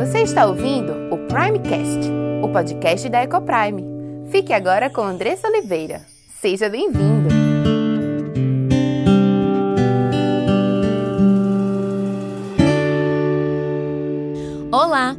Você está ouvindo o Primecast, o podcast da Ecoprime. Fique agora com Andressa Oliveira. Seja bem-vindo! Olá,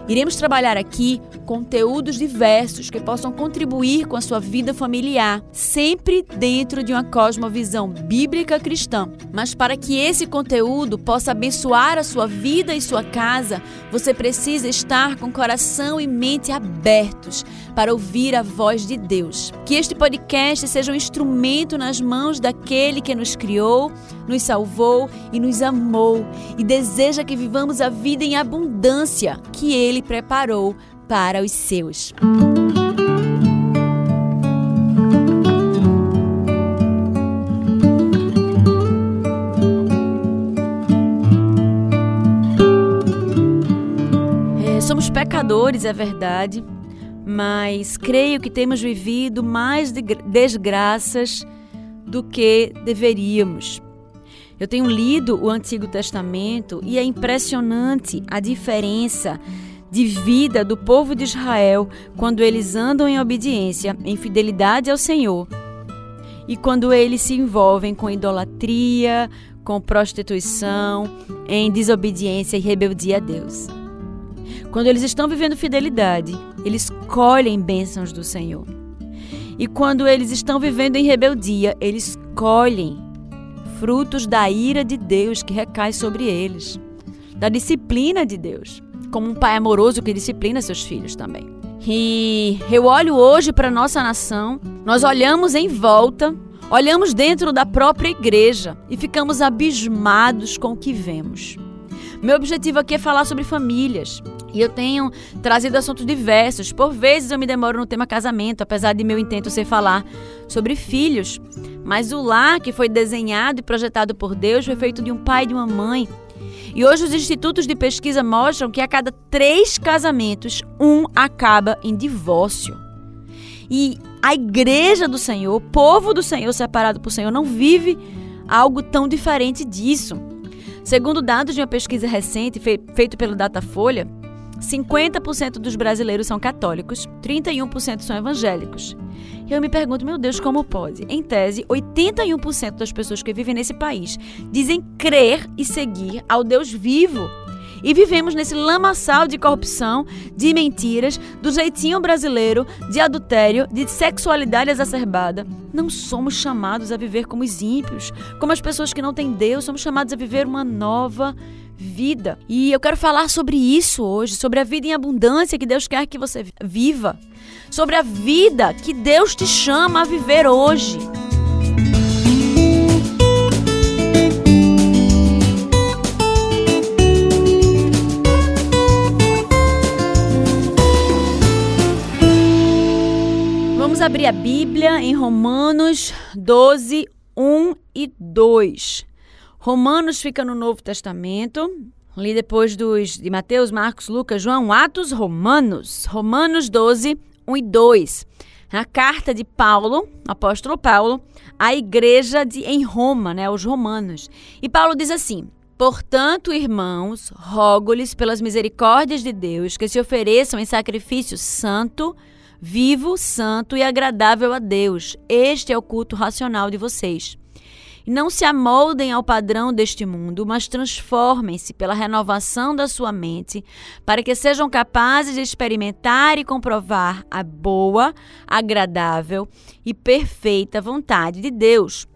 Iremos trabalhar aqui conteúdos diversos que possam contribuir com a sua vida familiar, sempre dentro de uma cosmovisão bíblica cristã. Mas para que esse conteúdo possa abençoar a sua vida e sua casa, você precisa estar com coração e mente abertos para ouvir a voz de Deus. Que este podcast seja um instrumento nas mãos daquele que nos criou, nos salvou e nos amou e deseja que vivamos a vida em abundância que ele preparou para os seus. É, somos pecadores, é verdade, mas creio que temos vivido mais de desgraças do que deveríamos. Eu tenho lido o Antigo Testamento e é impressionante a diferença de vida do povo de Israel quando eles andam em obediência, em fidelidade ao Senhor, e quando eles se envolvem com idolatria, com prostituição, em desobediência e rebeldia a Deus. Quando eles estão vivendo fidelidade, eles colhem bênçãos do Senhor. E quando eles estão vivendo em rebeldia, eles colhem frutos da ira de Deus que recai sobre eles, da disciplina de Deus, como um pai amoroso que disciplina seus filhos também. E eu olho hoje para nossa nação, nós olhamos em volta, olhamos dentro da própria igreja e ficamos abismados com o que vemos. Meu objetivo aqui é falar sobre famílias, e eu tenho trazido assuntos diversos. Por vezes eu me demoro no tema casamento, apesar de meu intento ser falar sobre filhos. Mas o lar que foi desenhado e projetado por Deus foi feito de um pai e de uma mãe. E hoje os institutos de pesquisa mostram que a cada três casamentos, um acaba em divórcio. E a igreja do Senhor, o povo do Senhor separado por Senhor, não vive algo tão diferente disso. Segundo dados de uma pesquisa recente feita pelo Datafolha, 50% dos brasileiros são católicos, 31% são evangélicos. E eu me pergunto, meu Deus, como pode? Em tese, 81% das pessoas que vivem nesse país dizem crer e seguir ao Deus vivo. E vivemos nesse lamaçal de corrupção, de mentiras, do jeitinho brasileiro, de adultério, de sexualidade exacerbada. Não somos chamados a viver como os ímpios, como as pessoas que não têm Deus, somos chamados a viver uma nova vida. E eu quero falar sobre isso hoje, sobre a vida em abundância que Deus quer que você viva, sobre a vida que Deus te chama a viver hoje. Abrir a Bíblia em Romanos 12, 1 e 2. Romanos fica no Novo Testamento. Ali depois dos, de Mateus, Marcos, Lucas, João, Atos, Romanos. Romanos 12, 1 e 2. A carta de Paulo, apóstolo Paulo, à igreja de, em Roma, né, aos romanos. E Paulo diz assim: Portanto, irmãos, rogo-lhes pelas misericórdias de Deus que se ofereçam em sacrifício santo, vivo, santo e agradável a Deus. Este é o culto racional de vocês. Não se amoldem ao padrão deste mundo, mas transformem-se pela renovação da sua mente, para que sejam capazes de experimentar e comprovar a boa, agradável e perfeita vontade de Deus.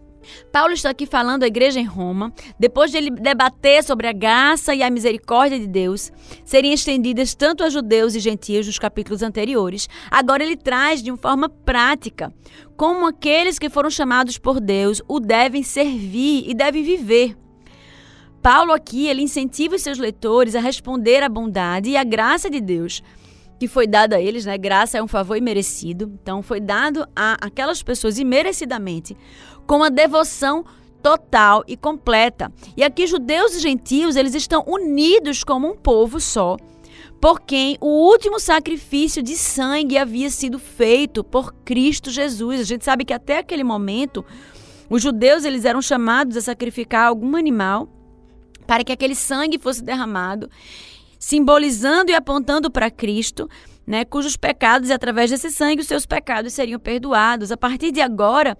Paulo está aqui falando à igreja em Roma, depois de ele debater sobre a graça e a misericórdia de Deus, seriam estendidas tanto a judeus e gentios nos capítulos anteriores. Agora ele traz de uma forma prática como aqueles que foram chamados por Deus o devem servir e devem viver. Paulo aqui ele incentiva os seus leitores a responder à bondade e à graça de Deus que foi dada a eles, né? Graça é um favor imerecido. Então foi dado a aquelas pessoas imerecidamente com uma devoção total e completa. E aqui judeus e gentios, eles estão unidos como um povo só, por quem o último sacrifício de sangue havia sido feito por Cristo Jesus. A gente sabe que até aquele momento os judeus eles eram chamados a sacrificar algum animal para que aquele sangue fosse derramado, simbolizando e apontando para Cristo né, cujos pecados, e através desse sangue, os seus pecados seriam perdoados. A partir de agora,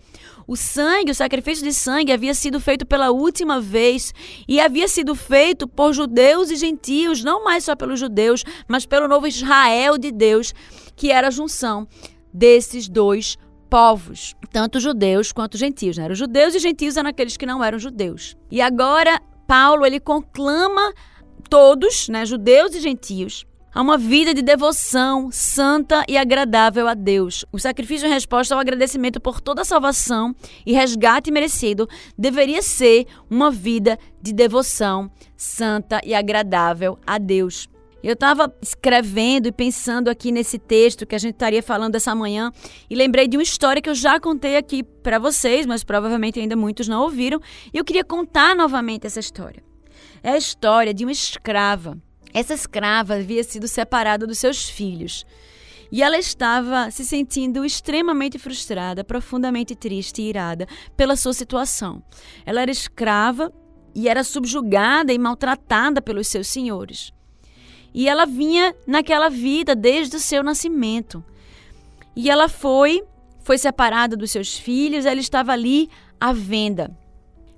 o sangue, o sacrifício de sangue, havia sido feito pela última vez e havia sido feito por judeus e gentios, não mais só pelos judeus, mas pelo novo Israel de Deus, que era a junção desses dois povos, tanto judeus quanto gentios. Né? Os judeus e gentios eram aqueles que não eram judeus. E agora, Paulo ele conclama todos, né, judeus e gentios, a uma vida de devoção santa e agradável a Deus. O sacrifício em resposta ao agradecimento por toda a salvação e resgate merecido deveria ser uma vida de devoção santa e agradável a Deus. Eu estava escrevendo e pensando aqui nesse texto que a gente estaria falando essa manhã e lembrei de uma história que eu já contei aqui para vocês, mas provavelmente ainda muitos não ouviram, e eu queria contar novamente essa história. É a história de uma escrava essa escrava havia sido separada dos seus filhos. E ela estava se sentindo extremamente frustrada, profundamente triste e irada pela sua situação. Ela era escrava e era subjugada e maltratada pelos seus senhores. E ela vinha naquela vida desde o seu nascimento. E ela foi, foi separada dos seus filhos, ela estava ali à venda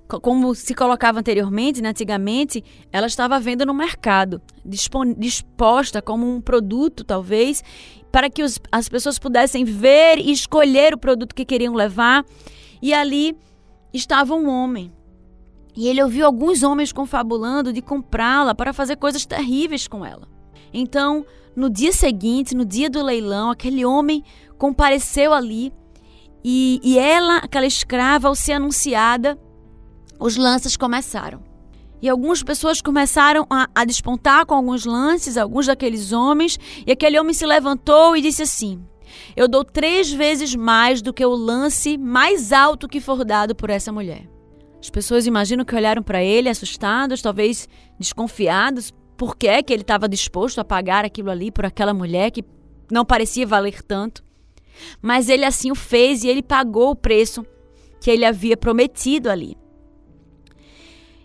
como se colocava anteriormente, né, antigamente, ela estava à venda no mercado, disposta como um produto, talvez, para que os, as pessoas pudessem ver e escolher o produto que queriam levar. E ali estava um homem. E ele ouviu alguns homens confabulando de comprá-la para fazer coisas terríveis com ela. Então, no dia seguinte, no dia do leilão, aquele homem compareceu ali e, e ela, aquela escrava, ao ser anunciada, os lances começaram. E algumas pessoas começaram a, a, despontar com alguns lances, alguns daqueles homens, e aquele homem se levantou e disse assim: Eu dou três vezes mais do que o lance mais alto que for dado por essa mulher. As pessoas imaginam que olharam para ele assustados, talvez desconfiados, por que, é que ele estava disposto a pagar aquilo ali por aquela mulher que não parecia valer tanto. Mas ele assim o fez e ele pagou o preço que ele havia prometido ali.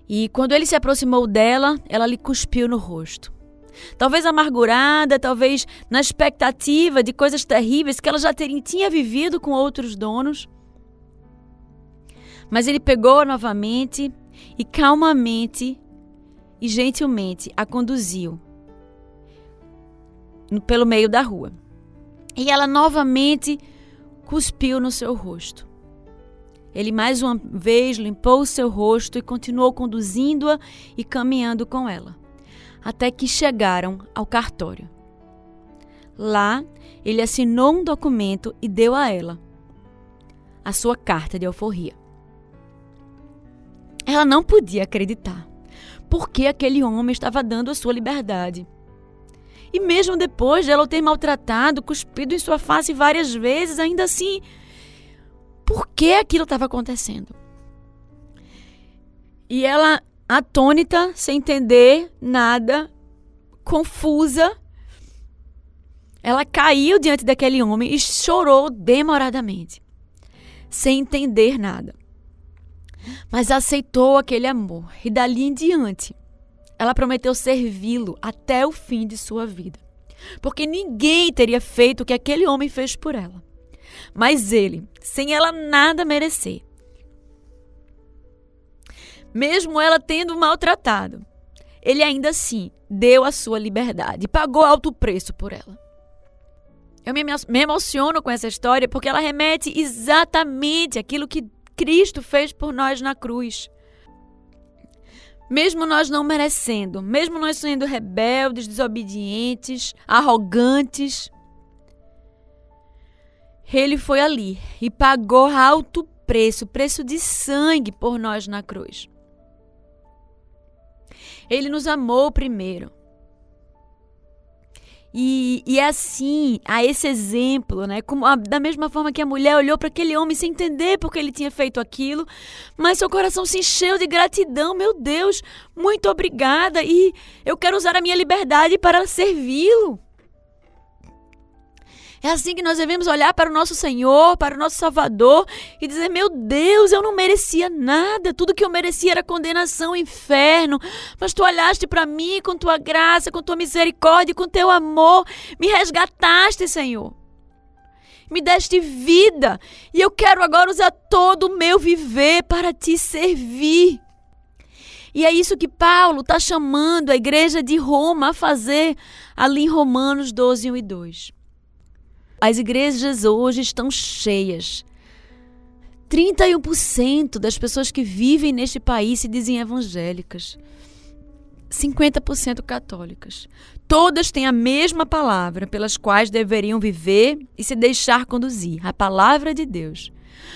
E quando ele se aproximou dela, ela lhe cuspiu no rosto. Talvez amargurada, talvez na expectativa de coisas terríveis que ela já teria, tinha vivido com outros donos. Mas ele pegou novamente e calmamente e gentilmente a conduziu pelo meio da rua. E ela novamente cuspiu no seu rosto. Ele mais uma vez limpou seu rosto e continuou conduzindo-a e caminhando com ela, até que chegaram ao cartório. Lá, ele assinou um documento e deu a ela a sua carta de alforria. Ela não podia acreditar, porque aquele homem estava dando a sua liberdade. E mesmo depois de ela o ter maltratado, cuspido em sua face várias vezes, ainda assim por que aquilo estava acontecendo. E ela, atônita, sem entender nada, confusa, ela caiu diante daquele homem e chorou demoradamente, sem entender nada. Mas aceitou aquele amor e dali em diante, ela prometeu servi-lo até o fim de sua vida. Porque ninguém teria feito o que aquele homem fez por ela. Mas ele, sem ela nada merecer, mesmo ela tendo maltratado, ele ainda assim deu a sua liberdade, pagou alto preço por ela. Eu me, emociono com essa história porque ela remete exatamente aquilo que Cristo fez por nós na cruz. Mesmo nós não merecendo, mesmo nós sendo rebeldes, desobedientes, arrogantes, ele foi ali e pagou alto preço, preço de sangue por nós na cruz. Ele nos amou primeiro. E, e é assim, a esse exemplo, né? Como, a, da mesma forma que a mulher olhou para aquele homem sem entender porque ele tinha feito aquilo, mas seu coração se encheu de gratidão. Meu Deus, muito obrigada e eu quero usar a minha liberdade para servi-lo. É assim que nós devemos olhar para o nosso Senhor, para o nosso Salvador e dizer: Meu Deus, eu não merecia nada, tudo que eu merecia era condenação, inferno. Mas tu olhaste para mim com tua graça, com tua misericórdia, com teu amor, me resgataste, Senhor. Me deste vida e eu quero agora usar todo o meu viver para te servir. E é isso que Paulo está chamando a igreja de Roma a fazer ali em Romanos 12, 1 e 2. As igrejas hoje estão cheias. 31% das pessoas que vivem neste país se dizem evangélicas. 50% católicas. Todas têm a mesma palavra pelas quais deveriam viver e se deixar conduzir, a palavra de Deus.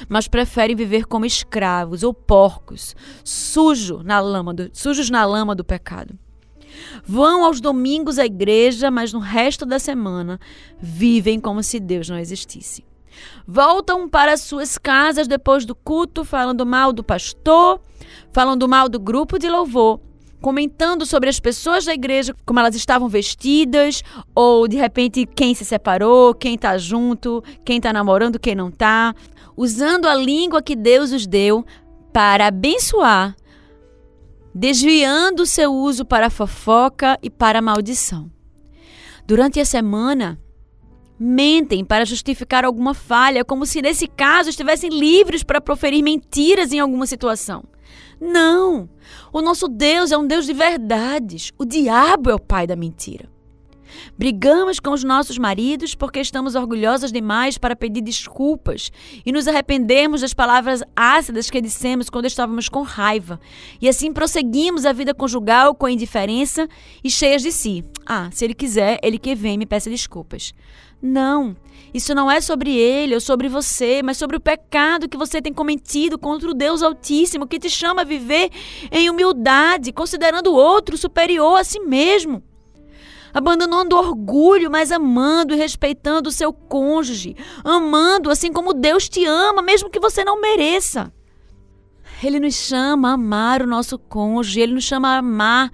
Mas preferem viver como escravos ou porcos, sujo na lama do, sujos na lama do pecado. Vão aos domingos à igreja, mas no resto da semana vivem como se Deus não existisse. Voltam para suas casas depois do culto, falando mal do pastor, falando mal do grupo de louvor, comentando sobre as pessoas da igreja, como elas estavam vestidas, ou de repente quem se separou, quem está junto, quem está namorando, quem não está, usando a língua que Deus os deu para abençoar desviando seu uso para fofoca e para maldição. Durante a semana, mentem para justificar alguma falha, como se nesse caso estivessem livres para proferir mentiras em alguma situação. Não! O nosso Deus é um Deus de verdades. O diabo é o pai da mentira. Brigamos com os nossos maridos porque estamos orgulhosas demais para pedir desculpas e nos arrependemos das palavras ácidas que dissemos quando estávamos com raiva. E assim prosseguimos a vida conjugal com indiferença e cheias de si. Ah, se ele quiser, ele que vem me peça desculpas. Não, isso não é sobre ele ou sobre você, mas sobre o pecado que você tem cometido contra o Deus Altíssimo que te chama a viver em humildade, considerando o outro superior a si mesmo abandonando orgulho, mas amando e respeitando o seu cônjuge, amando assim como Deus te ama, mesmo que você não mereça. Ele nos chama a amar o nosso cônjuge, ele nos chama a amar.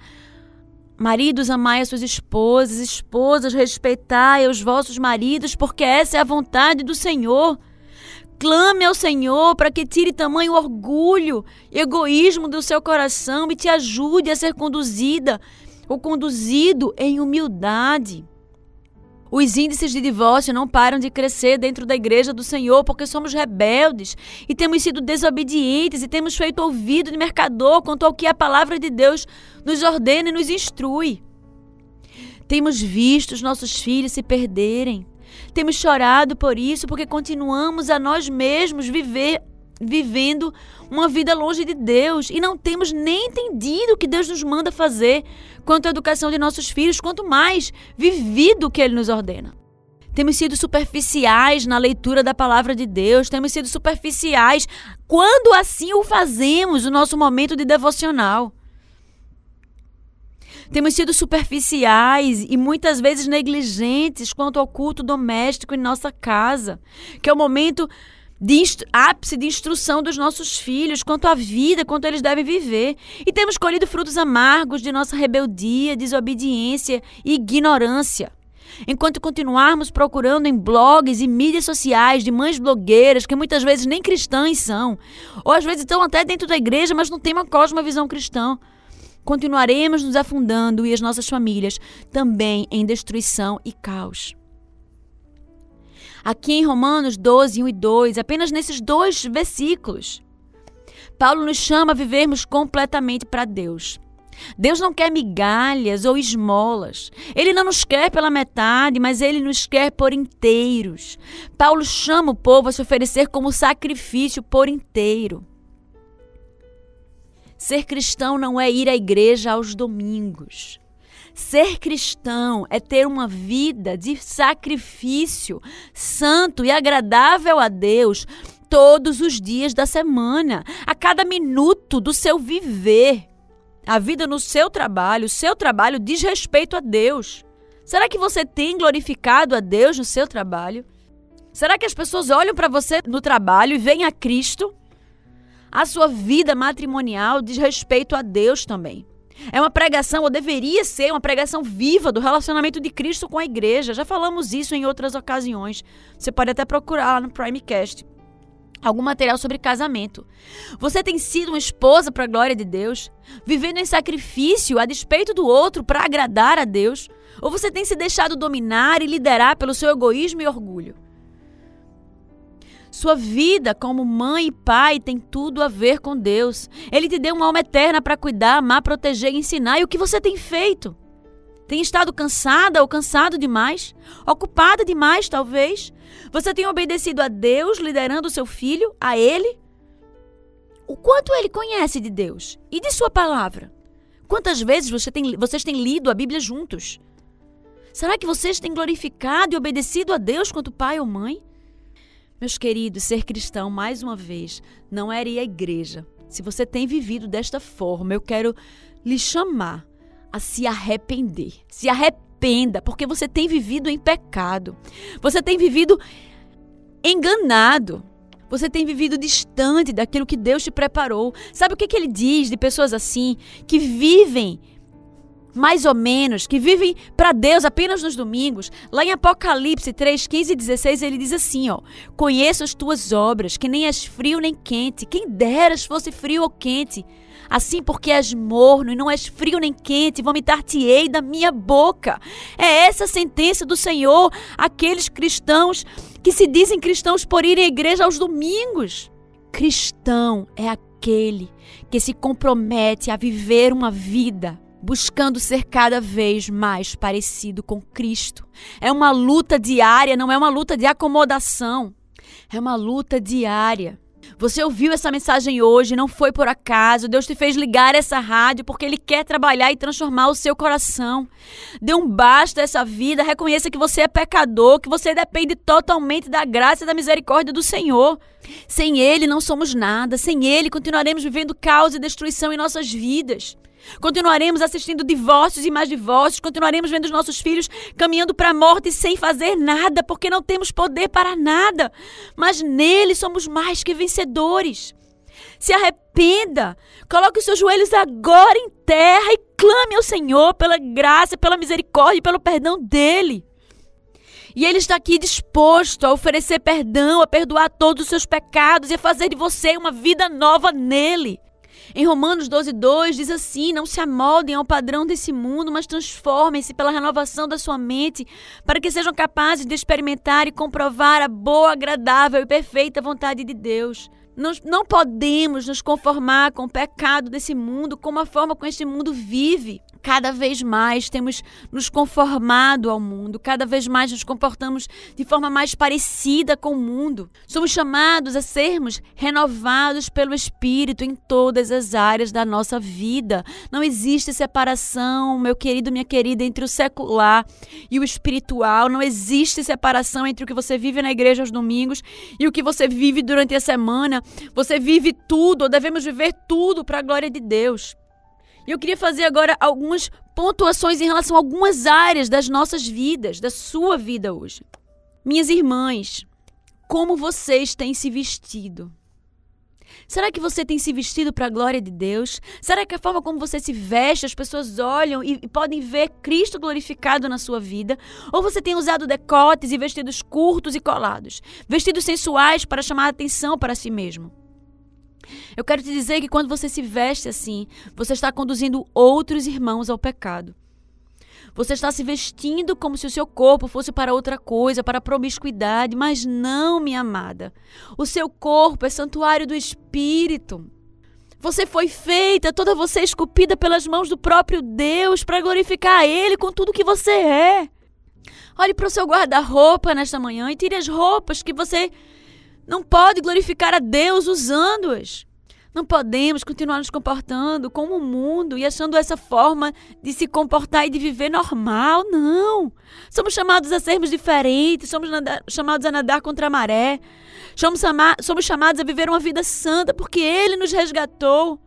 Maridos, amai as suas esposas, esposas, respeitai os vossos maridos, porque essa é a vontade do Senhor. Clame ao Senhor para que tire tamanho orgulho, egoísmo do seu coração e te ajude a ser conduzida ou conduzido em humildade. Os índices de divórcio não param de crescer dentro da igreja do Senhor porque somos rebeldes e temos sido desobedientes e temos feito ouvido de mercador quanto ao que a palavra de Deus nos ordena e nos instrui. Temos visto os nossos filhos se perderem. Temos chorado por isso porque continuamos a nós mesmos viver vivendo uma vida longe de Deus e não temos nem entendido o que Deus nos manda fazer quanto à educação de nossos filhos, quanto mais vivido o que Ele nos ordena. Temos sido superficiais na leitura da palavra de Deus, temos sido superficiais quando assim o fazemos no nosso momento de devocional. Temos sido superficiais e muitas vezes negligentes quanto ao culto doméstico em nossa casa, que é o momento de ápice de instrução dos nossos filhos quanto à vida, quanto eles devem viver. E temos colhido frutos amargos de nossa rebeldia, desobediência e ignorância. Enquanto continuarmos procurando em blogs e mídias sociais de mães blogueiras que muitas vezes nem cristãs são, ou às vezes estão até dentro da igreja, mas não têm uma cosmovisão cristã, continuaremos nos afundando e as nossas famílias também em destruição e caos. Aqui em Romanos 12, 1 e 2, apenas nesses dois versículos, Paulo nos chama a vivermos completamente para Deus. Deus não quer migalhas ou esmolas. Ele não nos quer pela metade, mas ele nos quer por inteiros. Paulo chama o povo a se oferecer como sacrifício por inteiro. Ser cristão não é ir à igreja aos domingos. Ser cristão é ter uma vida de sacrifício santo e agradável a Deus todos os dias da semana, a cada minuto do seu viver. A vida no seu trabalho, o seu trabalho diz respeito a Deus. Será que você tem glorificado a Deus no seu trabalho? Será que as pessoas olham para você no trabalho e veem a Cristo? A sua vida matrimonial diz respeito a Deus também. É uma pregação, ou deveria ser uma pregação viva do relacionamento de Cristo com a igreja. Já falamos isso em outras ocasiões. Você pode até procurar lá no Primecast algum material sobre casamento. Você tem sido uma esposa para a glória de Deus, vivendo em sacrifício a despeito do outro para agradar a Deus? Ou você tem se deixado dominar e liderar pelo seu egoísmo e orgulho? Sua vida como mãe e pai tem tudo a ver com Deus. Ele te deu uma alma eterna para cuidar, amar, proteger e ensinar. E o que você tem feito? Tem estado cansada ou cansado demais? Ocupada demais, talvez? Você tem obedecido a Deus, liderando o seu filho, a Ele? O quanto ele conhece de Deus e de Sua palavra? Quantas vezes você tem, vocês têm lido a Bíblia juntos? Será que vocês têm glorificado e obedecido a Deus quanto pai ou mãe? Meus queridos, ser cristão, mais uma vez, não era ir à igreja. Se você tem vivido desta forma, eu quero lhe chamar a se arrepender. Se arrependa, porque você tem vivido em pecado. Você tem vivido enganado. Você tem vivido distante daquilo que Deus te preparou. Sabe o que, que ele diz de pessoas assim que vivem mais ou menos, que vivem para Deus apenas nos domingos, lá em Apocalipse 3, 15 e 16, ele diz assim: ó, Conheço as tuas obras, que nem és frio nem quente, quem deras fosse frio ou quente. Assim, porque és morno e não és frio nem quente, vomitar-te-ei da minha boca. É essa a sentença do Senhor àqueles cristãos que se dizem cristãos por irem à igreja aos domingos. Cristão é aquele que se compromete a viver uma vida buscando ser cada vez mais parecido com Cristo. É uma luta diária, não é uma luta de acomodação. É uma luta diária. Você ouviu essa mensagem hoje, não foi por acaso. Deus te fez ligar essa rádio porque Ele quer trabalhar e transformar o seu coração. Dê um basta a essa vida, reconheça que você é pecador, que você depende totalmente da graça e da misericórdia do Senhor. Sem Ele não somos nada, sem Ele continuaremos vivendo caos e destruição em nossas vidas. Continuaremos assistindo divórcios e mais divórcios, continuaremos vendo os nossos filhos caminhando para a morte sem fazer nada, porque não temos poder para nada. Mas nele somos mais que vencedores. Se arrependa, coloque os seus joelhos agora em terra e clame ao Senhor pela graça, pela misericórdia e pelo perdão dele. E Ele está aqui disposto a oferecer perdão, a perdoar todos os seus pecados e a fazer de você uma vida nova nele. Em Romanos 12, 2 diz assim: Não se amoldem ao padrão desse mundo, mas transformem-se pela renovação da sua mente, para que sejam capazes de experimentar e comprovar a boa, agradável e perfeita vontade de Deus. Nós não podemos nos conformar com o pecado desse mundo, como a forma como este mundo vive cada vez mais temos nos conformado ao mundo, cada vez mais nos comportamos de forma mais parecida com o mundo. Somos chamados a sermos renovados pelo Espírito em todas as áreas da nossa vida. Não existe separação, meu querido, minha querida, entre o secular e o espiritual. Não existe separação entre o que você vive na igreja aos domingos e o que você vive durante a semana. Você vive tudo, devemos viver tudo para a glória de Deus. E eu queria fazer agora algumas pontuações em relação a algumas áreas das nossas vidas, da sua vida hoje. Minhas irmãs, como vocês têm se vestido? Será que você tem se vestido para a glória de Deus? Será que a forma como você se veste, as pessoas olham e, podem ver Cristo glorificado na sua vida? Ou você tem usado decotes e vestidos curtos e colados? Vestidos sensuais para chamar a atenção para si mesmo? Eu quero te dizer que quando você se veste assim, você está conduzindo outros irmãos ao pecado. Você está se vestindo como se o seu corpo fosse para outra coisa, para promiscuidade, mas não, minha amada. O seu corpo é santuário do Espírito. Você foi feita, toda você esculpida pelas mãos do próprio Deus para glorificar a Ele com tudo que você é. Olhe para o seu guarda-roupa nesta manhã e tire as roupas que você não pode glorificar a Deus usando-as. Não podemos continuar nos comportando como o mundo e achando essa forma de se comportar e de viver normal. Não. Somos chamados a sermos diferentes, somos chamados a nadar contra a maré. Somos, somos chamados a viver uma vida santa porque Ele nos resgatou,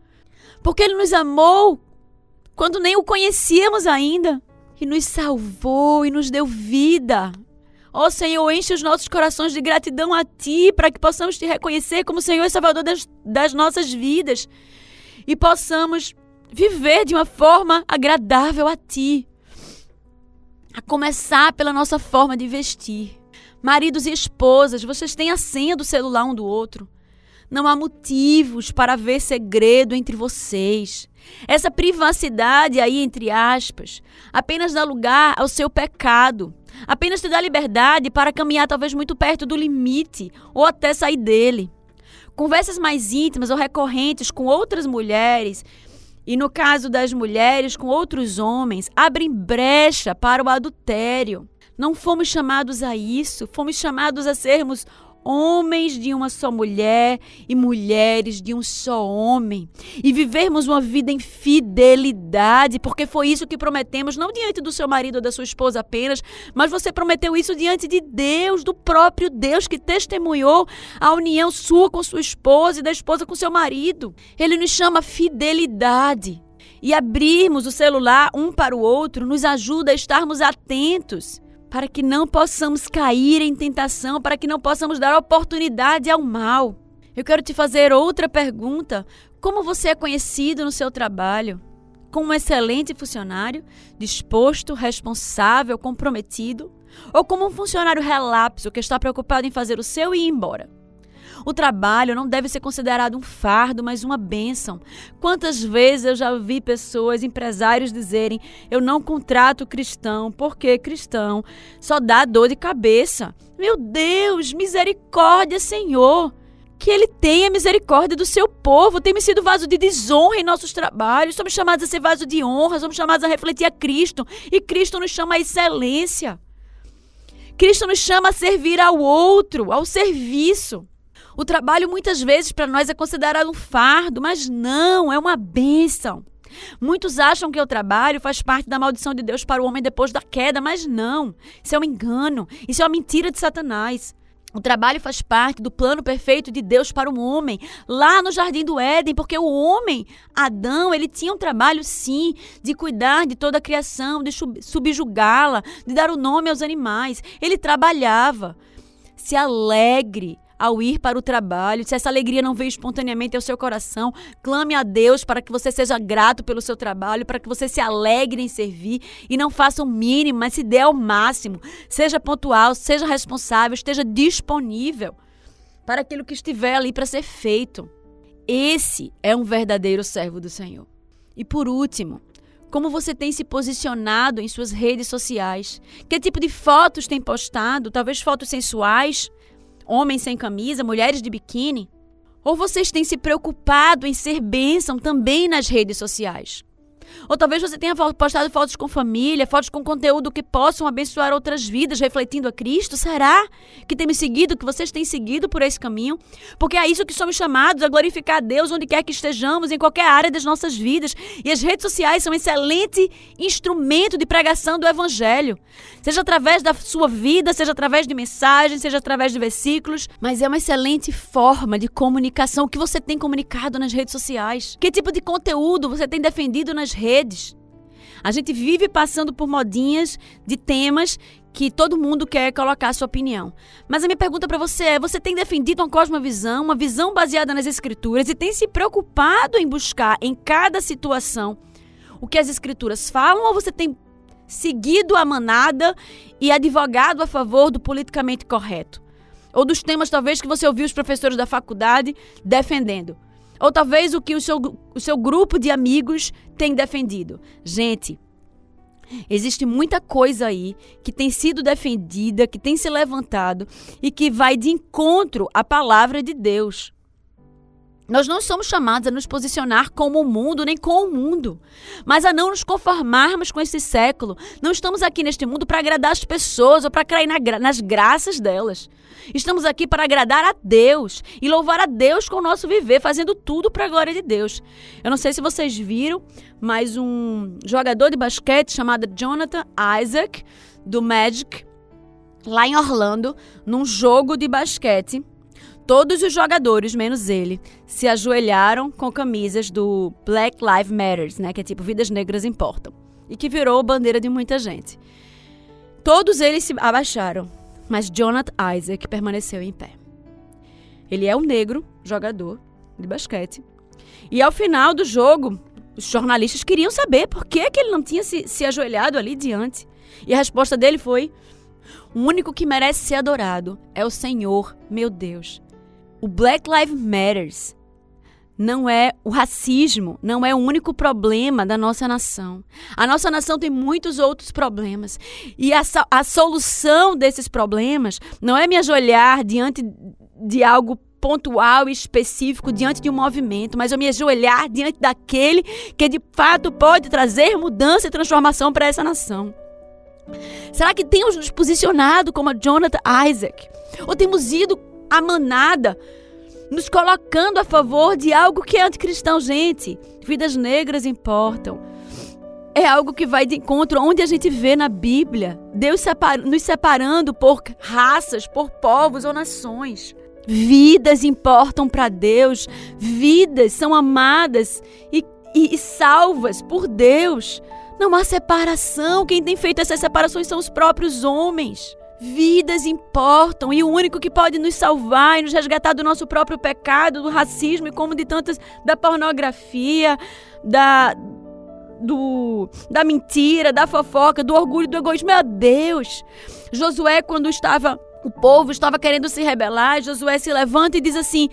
porque Ele nos amou quando nem o conhecíamos ainda e nos salvou e nos deu vida. Ó oh, Senhor, enche os nossos corações de gratidão a Ti, para que possamos te reconhecer como Senhor e Salvador das, das nossas vidas e possamos viver de uma forma agradável a Ti. A começar pela nossa forma de vestir. Maridos e esposas, vocês têm a senha do celular um do outro. Não há motivos para haver segredo entre vocês. Essa privacidade aí, entre aspas, apenas dá lugar ao seu pecado. Apenas te dá liberdade para caminhar talvez muito perto do limite ou até sair dele. Conversas mais íntimas ou recorrentes com outras mulheres e no caso das mulheres com outros homens, abrem brecha para o adultério. Não fomos chamados a isso, fomos chamados a sermos homens de uma só mulher e mulheres de um só homem, e vivermos uma vida em fidelidade, porque foi isso que prometemos, não diante do seu marido ou da sua esposa apenas, mas você prometeu isso diante de Deus, do próprio Deus que testemunhou a união sua com sua esposa e da esposa com seu marido. Ele nos chama fidelidade. E abrirmos o celular um para o outro nos ajuda a estarmos atentos para que não possamos cair em tentação, para que não possamos dar oportunidade ao mal. Eu quero te fazer outra pergunta: como você é conhecido no seu trabalho? Como um excelente funcionário, disposto, responsável, comprometido? Ou como um funcionário relapso que está preocupado em fazer o seu e ir embora? O trabalho não deve ser considerado um fardo, mas uma bênção. Quantas vezes eu já vi pessoas, empresários, dizerem: eu não contrato cristão, porque cristão só dá dor de cabeça. Meu Deus, misericórdia, Senhor. Que Ele tenha misericórdia do seu povo. Temos sido vaso de desonra em nossos trabalhos. Somos chamados a ser vaso de honra. Somos chamados a refletir a Cristo. E Cristo nos chama à excelência. Cristo nos chama a servir ao outro, ao serviço. O trabalho muitas vezes para nós é considerado um fardo, mas não, é uma bênção. Muitos acham que o trabalho faz parte da maldição de Deus para o homem depois da queda, mas não. Isso é um engano, isso é uma mentira de Satanás. O trabalho faz parte do plano perfeito de Deus para o homem, lá no jardim do Éden, porque o homem, Adão, ele tinha um trabalho sim de cuidar de toda a criação, de subjugá-la, de dar o nome aos animais. Ele trabalhava. Se alegre ao ir para o trabalho, se essa alegria não veio espontaneamente ao seu coração, clame a Deus para que você seja grato pelo seu trabalho, para que você se alegre em servir e não faça o mínimo, mas se dê ao máximo. Seja pontual, seja responsável, esteja disponível para aquilo que estiver ali para ser feito. Esse é um verdadeiro servo do Senhor. E por último, como você tem se posicionado em suas redes sociais? Que tipo de fotos tem postado? Talvez fotos sensuais? Homens sem camisa, mulheres de biquíni? Ou vocês têm se preocupado em ser bênção também nas redes sociais? Ou talvez você tenha postado fotos com família, fotos com conteúdo que possam abençoar outras vidas, refletindo a Cristo. Será que temos seguido, que vocês têm seguido por esse caminho? Porque é isso que somos chamados a glorificar a Deus onde quer que estejamos, em qualquer área das nossas vidas. E as redes sociais são um excelente instrumento de pregação do Evangelho. Seja através da sua vida, seja através de mensagens, seja através de versículos. Mas é uma excelente forma de comunicação. O que você tem comunicado nas redes sociais? Que tipo de conteúdo você tem defendido nas redes. A gente vive passando por modinhas de temas que todo mundo quer colocar sua opinião. Mas a minha pergunta para você é: você tem defendido uma cosmovisão, uma visão baseada nas escrituras e tem se preocupado em buscar em cada situação o que as escrituras falam ou você tem seguido a manada e advogado a favor do politicamente correto? Ou dos temas talvez que você ouviu os professores da faculdade defendendo? Ou talvez o que o seu, o seu grupo de amigos tem defendido. Gente, Existe muita coisa aí que tem sido defendida, que tem se levantado e que vai de encontro à palavra de Deus. Nós não somos chamados a nos posicionar como o mundo, nem com o mundo, mas a não nos conformarmos com esse século. Não estamos aqui neste mundo para agradar as pessoas ou para cair nas graças delas. Estamos aqui para agradar a Deus e louvar a Deus com o nosso viver, fazendo tudo para a glória de Deus. Eu não sei se vocês viram, mas um jogador de basquete chamado Jonathan Isaac, do Magic, lá em Orlando, num jogo de basquete Todos os jogadores, menos ele, se ajoelharam com camisas do Black Lives Matters, né, que é tipo Vidas Negras Importam, e que virou bandeira de muita gente. Todos eles se abaixaram, mas Jonathan Isaac permaneceu em pé. Ele é um negro jogador de basquete. E ao final do jogo, os jornalistas queriam saber por que, que ele não tinha se, se ajoelhado ali diante. E a resposta dele foi: O único que merece ser adorado é o Senhor, meu Deus. O Black Lives Matters não é o racismo, não é o único problema da nossa nação. A nossa nação tem muitos outros problemas. E a, a solução desses problemas não é me ajoelhar diante de algo pontual e específico diante de um movimento, mas eu me ajoelhar diante daquele que de fato pode trazer mudança e transformação para essa nação. Será que temos nos posicionado como a Jonathan Isaac? Ou temos ido a manada, nos colocando a favor de algo que é anticristão, gente. Vidas negras importam. É algo que vai de encontro onde a gente vê na Bíblia Deus nos separando por raças, por povos ou nações. Vidas importam para Deus, vidas são amadas e, e, e salvas por Deus. Não há separação. Quem tem feito essas separações são os próprios homens. Vidas importam e o único que pode nos salvar e nos resgatar do nosso próprio pecado, do racismo e como de tantas da pornografia, da do da mentira, da fofoca, do orgulho, do egoísmo. Meu Deus! Josué quando estava o povo estava querendo se rebelar, Josué se levanta e diz assim: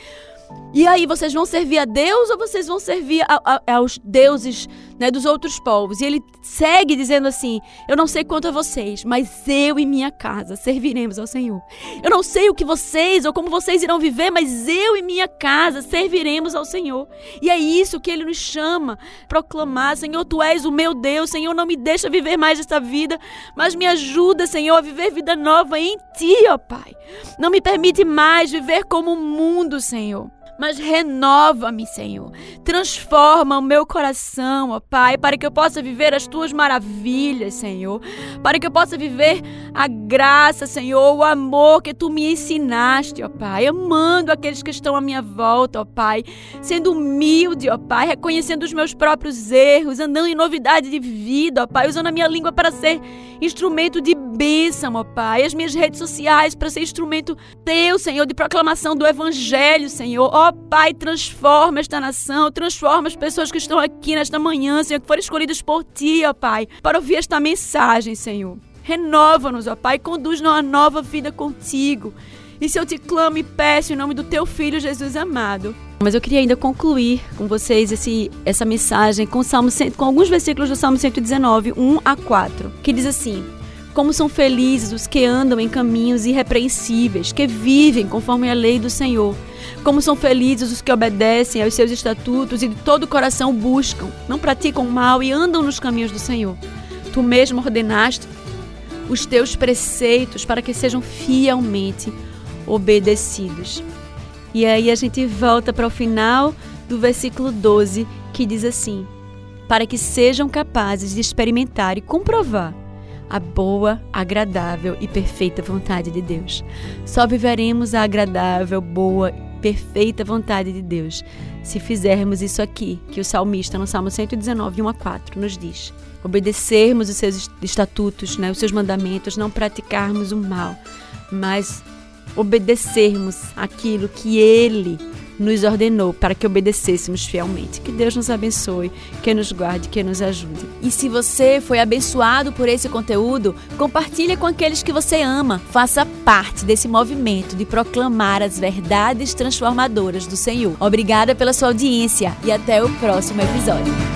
e aí, vocês vão servir a Deus ou vocês vão servir a, a, aos deuses né, dos outros povos? E ele segue dizendo assim: Eu não sei quanto a vocês, mas eu e minha casa serviremos ao Senhor. Eu não sei o que vocês ou como vocês irão viver, mas eu e minha casa serviremos ao Senhor. E é isso que ele nos chama: proclamar: Senhor, tu és o meu Deus. Senhor, não me deixa viver mais esta vida, mas me ajuda, Senhor, a viver vida nova em ti, ó Pai. Não me permite mais viver como o mundo, Senhor mas renova-me, Senhor. Transforma o meu coração, ó Pai, para que eu possa viver as tuas maravilhas, Senhor. Para que eu possa viver a graça, Senhor, o amor que tu me ensinaste, ó Pai. Amando aqueles que estão à minha volta, ó Pai. Sendo humilde, ó Pai, reconhecendo os meus próprios erros, andando em novidade de vida, ó Pai, usando a minha língua para ser instrumento de bênção, ó Pai. As minhas redes sociais para ser instrumento teu, Senhor, de proclamação do evangelho, Senhor. Ó Pai, transforma esta nação, transforma as pessoas que estão aqui nesta manhã, Senhor, que foram escolhidas por Ti, ó Pai, para ouvir esta mensagem, Senhor. Renova-nos, ó Pai, conduz-nos a nova vida contigo. E se eu te clamo e peço em nome do teu filho Jesus amado. Mas eu queria ainda concluir com vocês esse, essa mensagem com, Salmo, com alguns versículos do Salmo 119, 1 a 4, que diz assim: Como são felizes os que andam em caminhos irrepreensíveis, que vivem conforme a lei do Senhor. Como são felizes os que obedecem aos seus estatutos e de todo o coração buscam, não praticam mal e andam nos caminhos do Senhor. Tu mesmo ordenaste os teus preceitos para que sejam fielmente obedecidos. E aí a gente volta para o final do versículo 12, que diz assim: Para que sejam capazes de experimentar e comprovar a boa, agradável e perfeita vontade de Deus. Só viveremos a agradável, boa, perfeita vontade de Deus se fizermos isso aqui, que o salmista no Salmo 119, 1 a 4 nos diz. Obedecermos os seus estatutos, né, os seus mandamentos, não praticarmos o mal, mas obedecermos aquilo que Ele nos ordenou para que obedecêssemos fielmente. Que Deus nos abençoe, que nos guarde, que nos ajude. E se você foi abençoado por esse conteúdo, compartilhe com aqueles que você ama. Faça parte desse movimento de proclamar as verdades transformadoras do Senhor. Obrigada pela sua audiência e até o próximo episódio.